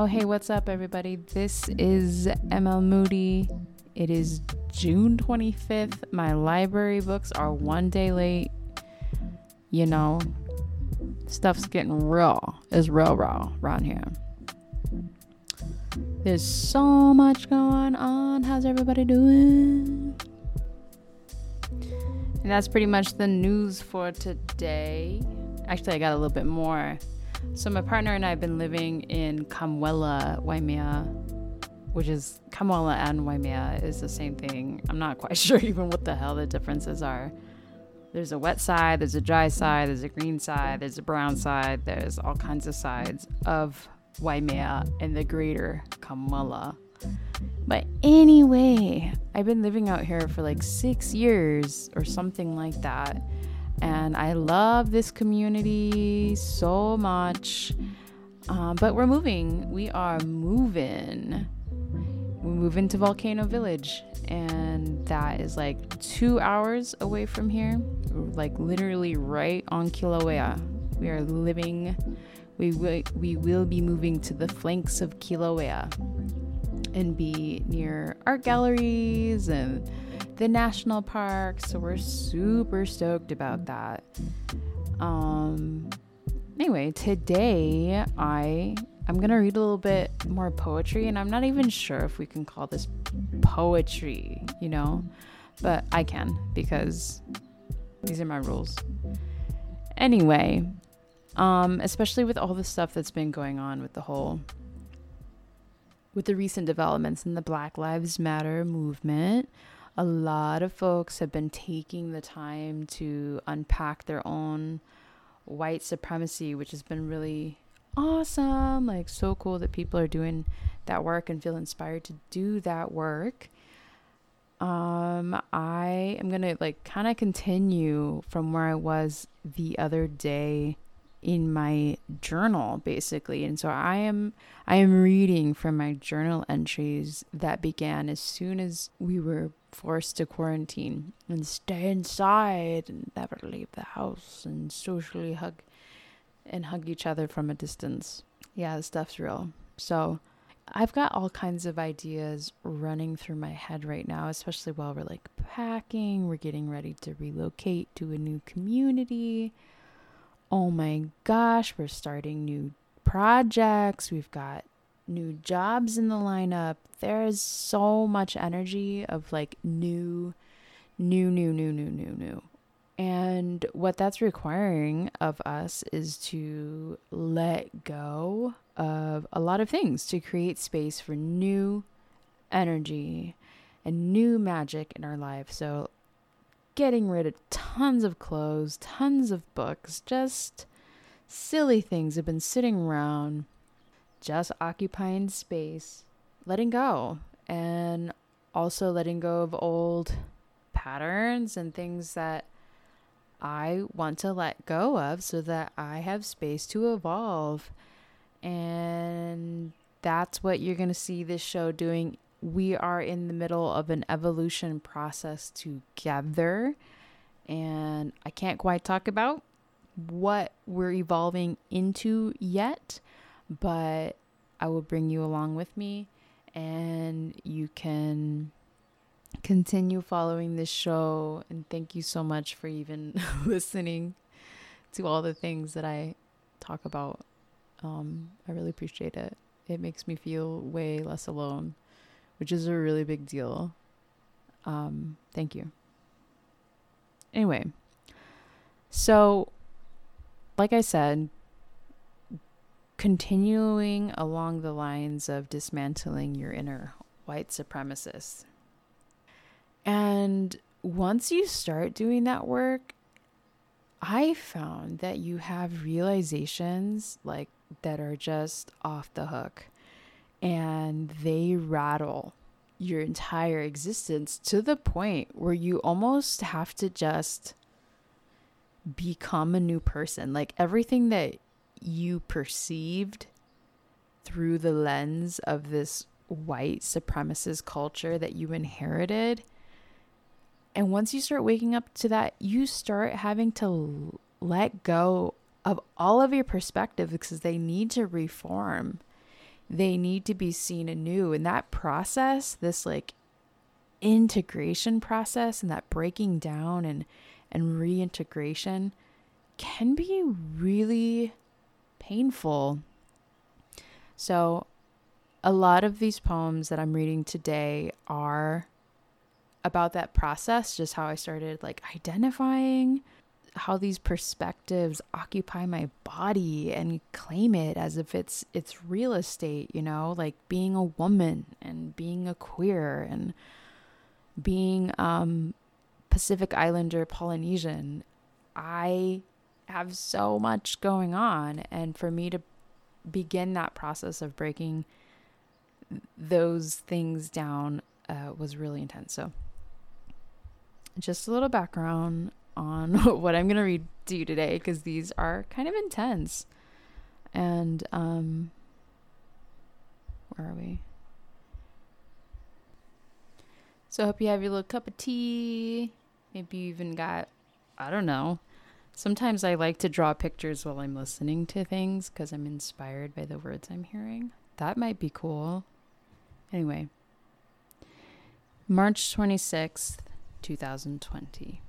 Oh, hey, what's up, everybody? This is ML Moody. It is June 25th. My library books are one day late. You know, stuff's getting real. It's real raw around here. There's so much going on. How's everybody doing? And that's pretty much the news for today. Actually, I got a little bit more. So, my partner and I have been living in Kamuela, Waimea, which is Kamuela and Waimea is the same thing. I'm not quite sure even what the hell the differences are. There's a wet side, there's a dry side, there's a green side, there's a brown side, there's all kinds of sides of Waimea and the greater Kamuela. But anyway, I've been living out here for like six years or something like that. And I love this community so much. Um, but we're moving. We are moving. We move into Volcano Village. And that is like two hours away from here. like literally right on Kilauea. We are living, we, w- we will be moving to the flanks of Kilauea and be near art galleries and the national park. So we're super stoked about that. Um anyway, today I I'm to read a little bit more poetry and I'm not even sure if we can call this poetry, you know, but I can because these are my rules. Anyway, um especially with all the stuff that's been going on with the whole with the recent developments in the Black Lives Matter movement, a lot of folks have been taking the time to unpack their own white supremacy, which has been really awesome. Like, so cool that people are doing that work and feel inspired to do that work. Um, I am gonna like kind of continue from where I was the other day in my journal basically. And so i am i am reading from my journal entries that began as soon as we were forced to quarantine and stay inside and never leave the house and socially hug and hug each other from a distance. Yeah the stuff's real. So i've got all kinds of ideas running through my head right now especially while we're like packing we're getting ready to relocate to a new community oh my gosh, we're starting new projects, we've got new jobs in the lineup. There's so much energy of like new, new, new, new, new, new, new. And what that's requiring of us is to let go of a lot of things to create space for new energy and new magic in our life. So getting rid of tons of clothes, tons of books, just silly things have been sitting around, just occupying space, letting go, and also letting go of old patterns and things that I want to let go of so that I have space to evolve. And that's what you're going to see this show doing we are in the middle of an evolution process together. And I can't quite talk about what we're evolving into yet, but I will bring you along with me and you can continue following this show. And thank you so much for even listening to all the things that I talk about. Um, I really appreciate it. It makes me feel way less alone which is a really big deal. Um, thank you. Anyway, so like I said, continuing along the lines of dismantling your inner white supremacist. And once you start doing that work, I found that you have realizations like that are just off the hook and they rattle your entire existence to the point where you almost have to just become a new person. Like everything that you perceived through the lens of this white supremacist culture that you inherited. And once you start waking up to that, you start having to let go of all of your perspectives because they need to reform they need to be seen anew. And that process, this like integration process and that breaking down and and reintegration can be really painful. So a lot of these poems that I'm reading today are about that process, just how I started like identifying how these perspectives occupy my body and claim it as if it's it's real estate, you know, like being a woman and being a queer and being um Pacific Islander Polynesian. I have so much going on and for me to begin that process of breaking those things down uh, was really intense. So, just a little background on what I'm going to read to you today because these are kind of intense. And, um, where are we? So, I hope you have your little cup of tea. Maybe you even got, I don't know. Sometimes I like to draw pictures while I'm listening to things because I'm inspired by the words I'm hearing. That might be cool. Anyway, March 26th, 2020.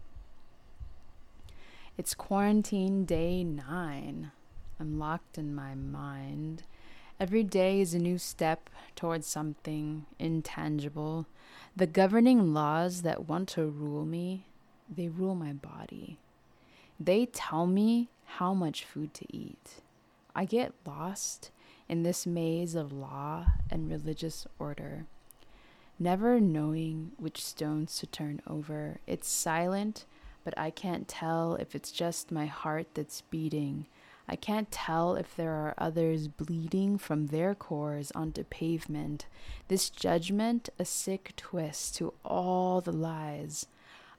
It's quarantine day nine. I'm locked in my mind. Every day is a new step towards something intangible. The governing laws that want to rule me, they rule my body. They tell me how much food to eat. I get lost in this maze of law and religious order, never knowing which stones to turn over. It's silent, but I can't tell if it's just my heart that's beating. I can't tell if there are others bleeding from their cores onto pavement. This judgment, a sick twist to all the lies.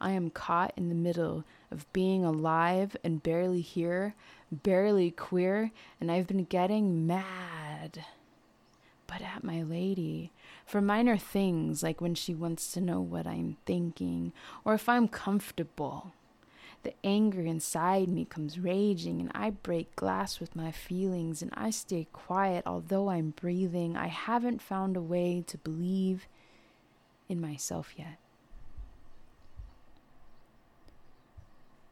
I am caught in the middle of being alive and barely here, barely queer, and I've been getting mad. But at my lady, for minor things like when she wants to know what I'm thinking or if I'm comfortable. The anger inside me comes raging, and I break glass with my feelings, and I stay quiet although I'm breathing. I haven't found a way to believe in myself yet.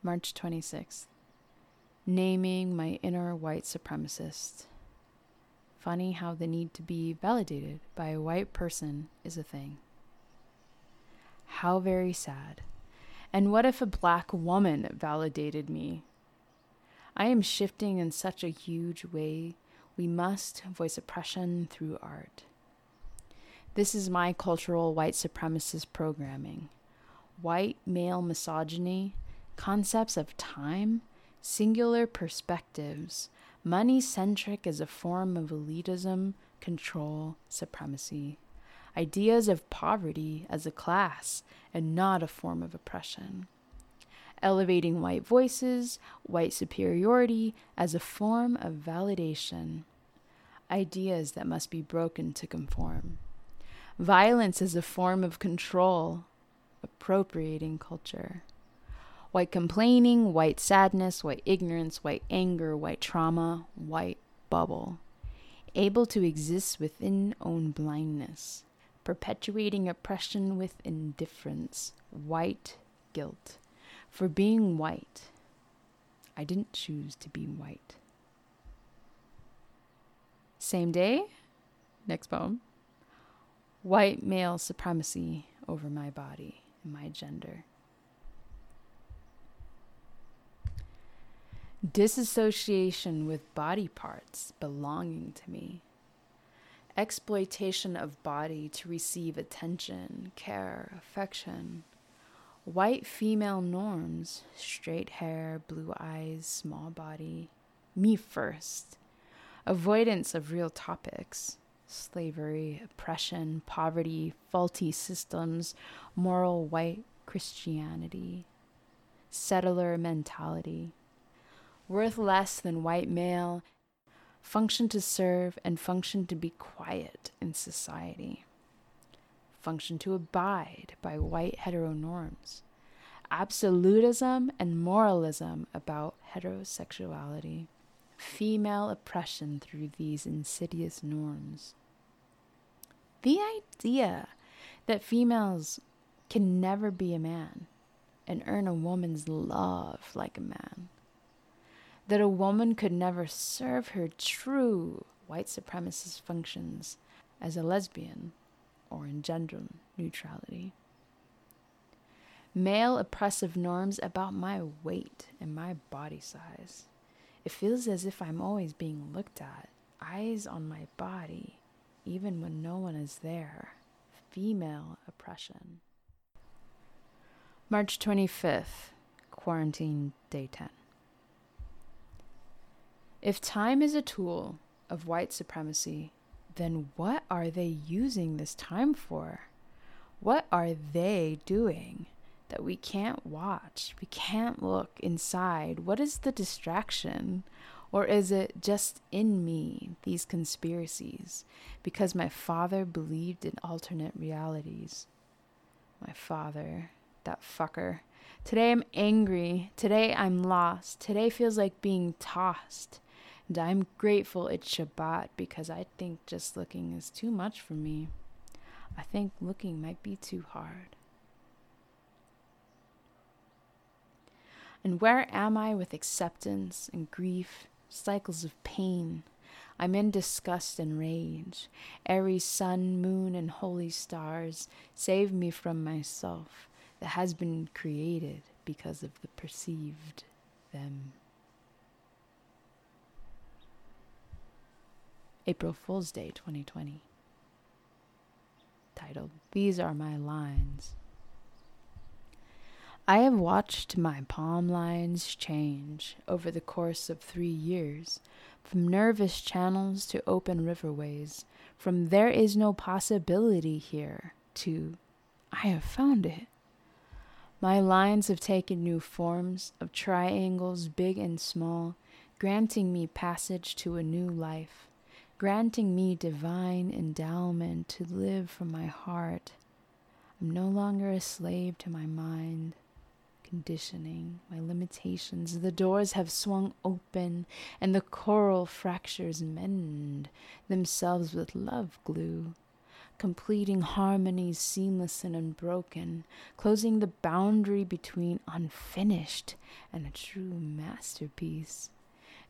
March 26th. Naming my inner white supremacist. Funny how the need to be validated by a white person is a thing. How very sad. And what if a black woman validated me? I am shifting in such a huge way. We must voice oppression through art. This is my cultural white supremacist programming. White male misogyny concepts of time, singular perspectives, money centric as a form of elitism, control, supremacy, ideas of poverty as a class and not a form of oppression, elevating white voices, white superiority as a form of validation, ideas that must be broken to conform. Violence as a form of control, appropriating culture. White complaining, white sadness, white ignorance, white anger, white trauma, white bubble, able to exist within own blindness, perpetuating oppression with indifference, white guilt. For being white, I didn't choose to be white. Same day, next poem. White male supremacy over my body and my gender. disassociation with body parts belonging to me, exploitation of body to receive attention, care, affection, white female norms, straight hair, blue eyes, small body, me first, avoidance of real topics. Slavery, oppression, poverty, faulty systems, moral white Christianity, settler mentality, worth less than white male, function to serve and function to be quiet in society, function to abide by white heteronorms, absolutism and moralism about heterosexuality, female oppression through these insidious norms. The idea that females can never be a man and earn a woman's love like a man. That a woman could never serve her true white supremacist functions as a lesbian or in gender neutrality. Male oppressive norms about my weight and my body size. It feels as if I'm always being looked at, eyes on my body, even when no one is there. Female oppression. March 25th, Quarantine Day 10. If time is a tool of white supremacy, then what are they using this time for? What are they doing that we can't watch? We can't look inside. What is the distraction? Or is it just in me, these conspiracies, because my father believed in alternate realities? My father, that fucker. Today I'm angry. Today I'm lost. Today feels like being tossed. And I'm grateful it's Shabbat because I think just looking is too much for me. I think looking might be too hard. And where am I with acceptance and grief, cycles of pain? I'm in disgust and rage. Every sun, moon, and holy stars save me from myself that has been created because of the perceived them. April Fool's Day 2020. Titled, These Are My Lines. I have watched my palm lines change over the course of three years, from nervous channels to open riverways, from there is no possibility here to I have found it. My lines have taken new forms of triangles, big and small, granting me passage to a new life granting me divine endowment to live from my heart. I'm no longer a slave to my mind, conditioning, my limitations. The doors have swung open, and the coral fractures mend themselves with love glue completing harmonies seamless and unbroken, closing the boundary between unfinished and a true masterpiece.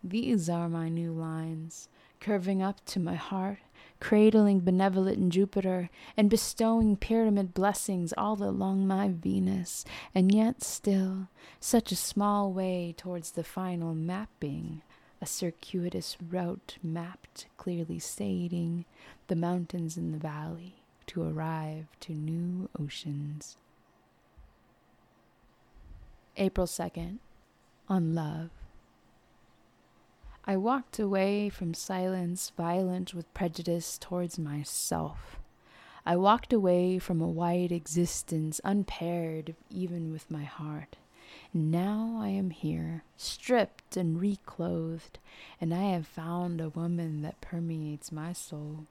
These are my new lines, curving up to my heart, cradling benevolent Jupiter, and bestowing pyramid blessings all along my Venus, and yet still such a small way towards the final mapping, a circuitous route mapped, clearly stating the mountains in the valley to arrive to new oceans. April 2nd, on love. I walked away from silence violent with prejudice towards myself. I walked away from a wide existence unpaired even with my heart. Now I am here, stripped and reclothed, and I have found a woman that permeates my soul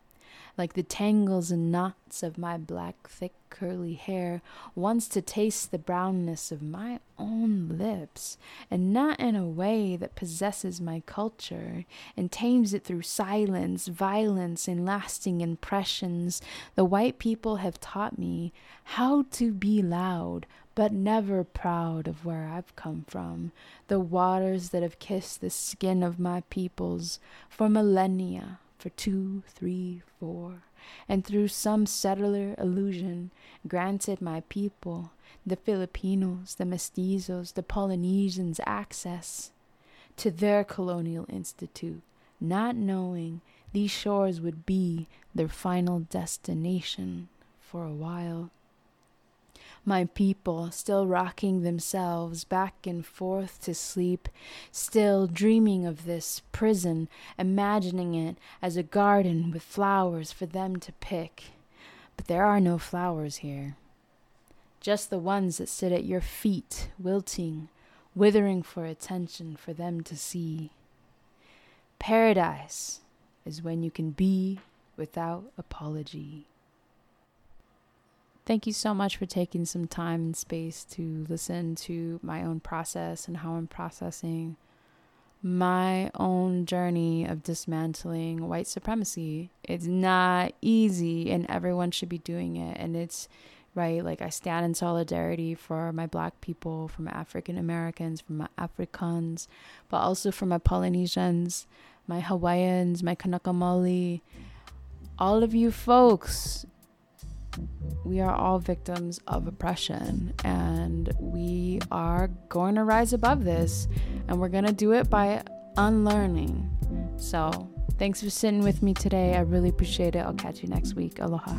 like the tangles and knots of my black, thick, curly hair, wants to taste the brownness of my own lips, and not in a way that possesses my culture and tames it through silence, violence, and lasting impressions. The white people have taught me how to be loud, but never proud of where I've come from, the waters that have kissed the skin of my peoples for millennia for two, three, four, and through some settler illusion granted my people, the Filipinos, the mestizos, the Polynesians, access to their colonial institute, not knowing these shores would be their final destination for a while my people still rocking themselves back and forth to sleep, still dreaming of this prison, imagining it as a garden with flowers for them to pick. But there are no flowers here, just the ones that sit at your feet, wilting, withering for attention for them to see. Paradise is when you can be without apology. Thank you so much for taking some time and space to listen to my own process and how I'm processing my own journey of dismantling white supremacy. It's not easy, and everyone should be doing it. And it's right, like I stand in solidarity for my black people, for my African Americans, for my Africans, but also for my Polynesians, my Hawaiians, my Kanaka Maoli, all of you folks. We are all victims of oppression, and we are going to rise above this, and we're going to do it by unlearning. So, thanks for sitting with me today. I really appreciate it. I'll catch you next week. Aloha.